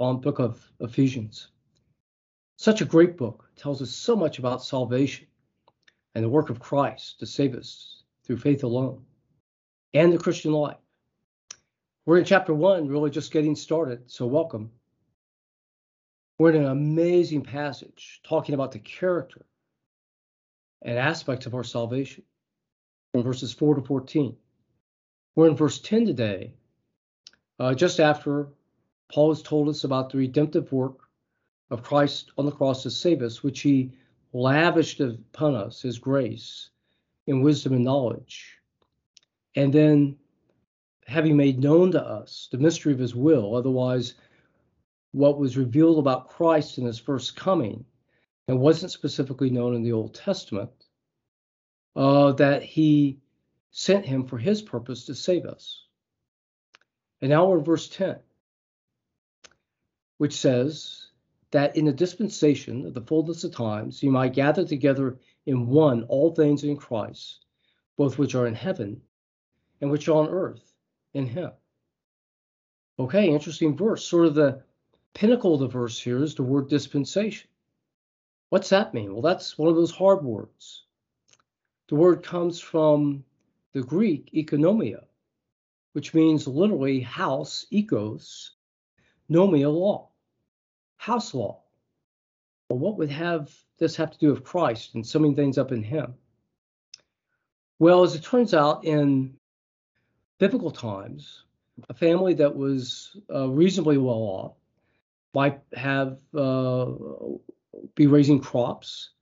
On book of Ephesians. Such a great book. Tells us so much about salvation and the work of Christ to save us through faith alone and the Christian life. We're in chapter one, really just getting started, so welcome. We're in an amazing passage talking about the character and aspects of our salvation from verses 4 to 14. We're in verse 10 today, uh, just after Paul has told us about the redemptive work of Christ on the cross to save us, which he lavished upon us, his grace in wisdom and knowledge. And then having made known to us the mystery of his will, otherwise, what was revealed about Christ in his first coming and wasn't specifically known in the Old Testament, uh, that he sent him for his purpose to save us. And now we're in verse 10, which says that in the dispensation of the fullness of times, you might gather together in one all things in Christ, both which are in heaven and which are on earth in him. Okay, interesting verse. Sort of the pinnacle of the verse here is the word dispensation. What's that mean? Well, that's one of those hard words. The word comes from the Greek economia, which means literally house, ecos, nomia law, house law. Well, what would have this have to do with Christ and summing things up in Him? Well, as it turns out, in biblical times, a family that was uh, reasonably well off might have uh, be raising crops,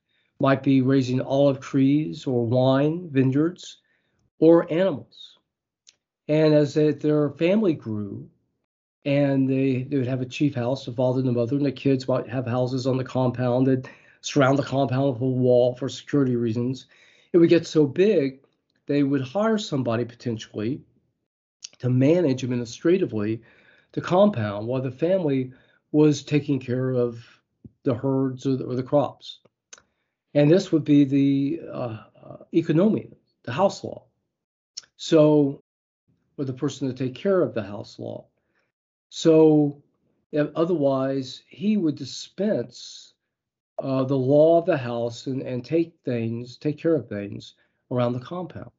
might be raising olive trees or wine vineyards or animals. And as their family grew, and they, they would have a chief house, the father and the mother, and the kids might have houses on the compound that surround the compound with a wall for security reasons. It would get so big, they would hire somebody potentially to manage administratively the compound while the family was taking care of the herds or the, or the crops. And this would be the uh, uh, economia, the house law. So, or the person to take care of the house law. So, otherwise, he would dispense uh, the law of the house and, and take things, take care of things around the compound.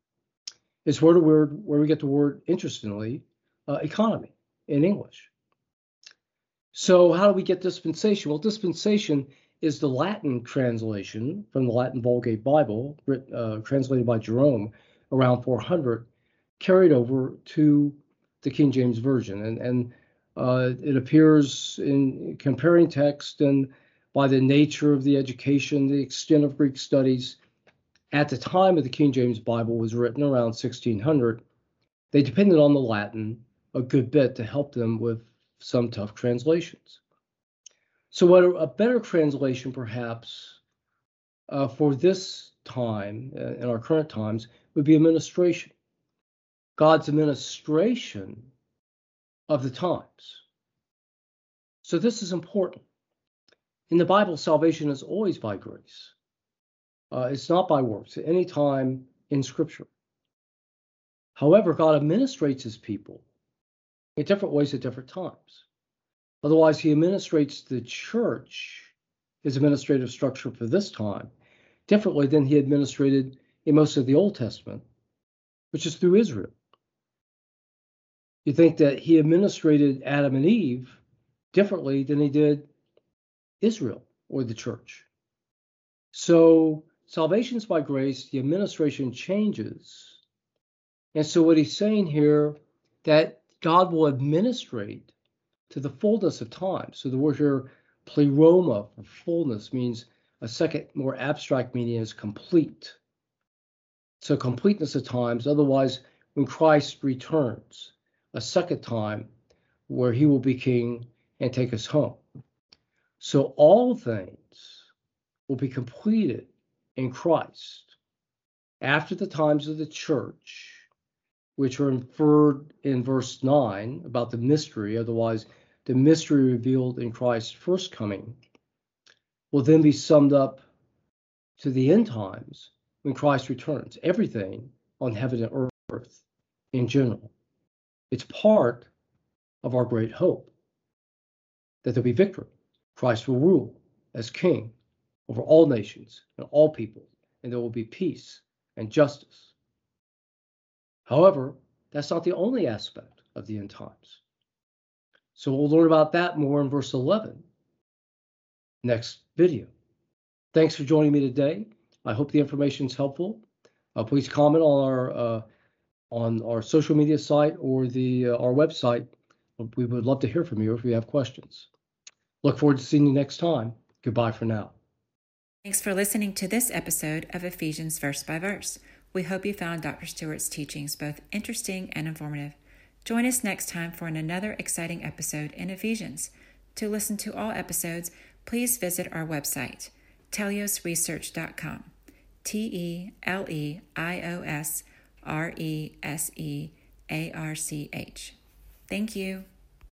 It's where the word where we get the word, interestingly, uh, economy in English. So, how do we get dispensation? Well, dispensation is the Latin translation from the Latin Vulgate Bible, written, uh, translated by Jerome around 400, carried over to the King James Version. And, and uh, it appears in comparing text and by the nature of the education, the extent of Greek studies. At the time of the King James Bible was written around 1600, they depended on the Latin a good bit to help them with some tough translations. So, what a better translation, perhaps, uh, for this time uh, in our current times would be administration. God's administration of the times. So, this is important. In the Bible, salvation is always by grace. Uh, it's not by works at any time in Scripture. However, God administrates his people in different ways at different times. Otherwise, he administrates the church, his administrative structure for this time, differently than he administrated in most of the Old Testament, which is through Israel. You think that he administrated Adam and Eve differently than he did Israel or the church. So, salvation's by grace, the administration changes. And so, what he's saying here that God will administrate to the fullness of time. So the word here, pleroma, for fullness, means a second more abstract meaning is complete. So completeness of times. Otherwise, when Christ returns a second time, where he will be king and take us home. So all things will be completed in Christ after the times of the church, which are inferred in verse 9 about the mystery, otherwise, the mystery revealed in Christ's first coming, will then be summed up to the end times when Christ returns. Everything on heaven and earth in general. It's part of our great hope that there'll be victory. Christ will rule as king over all nations and all people, and there will be peace and justice. However, that's not the only aspect of the end times. So we'll learn about that more in verse 11 next video. Thanks for joining me today. I hope the information is helpful. Uh, please comment on our uh, on our social media site or the uh, our website. We would love to hear from you if you have questions. Look forward to seeing you next time. Goodbye for now. Thanks for listening to this episode of Ephesians Verse by Verse. We hope you found Dr. Stewart's teachings both interesting and informative. Join us next time for another exciting episode in Ephesians. To listen to all episodes, please visit our website, teleiosresearch.com. T E L E I O S R E S E A R C H. Thank you.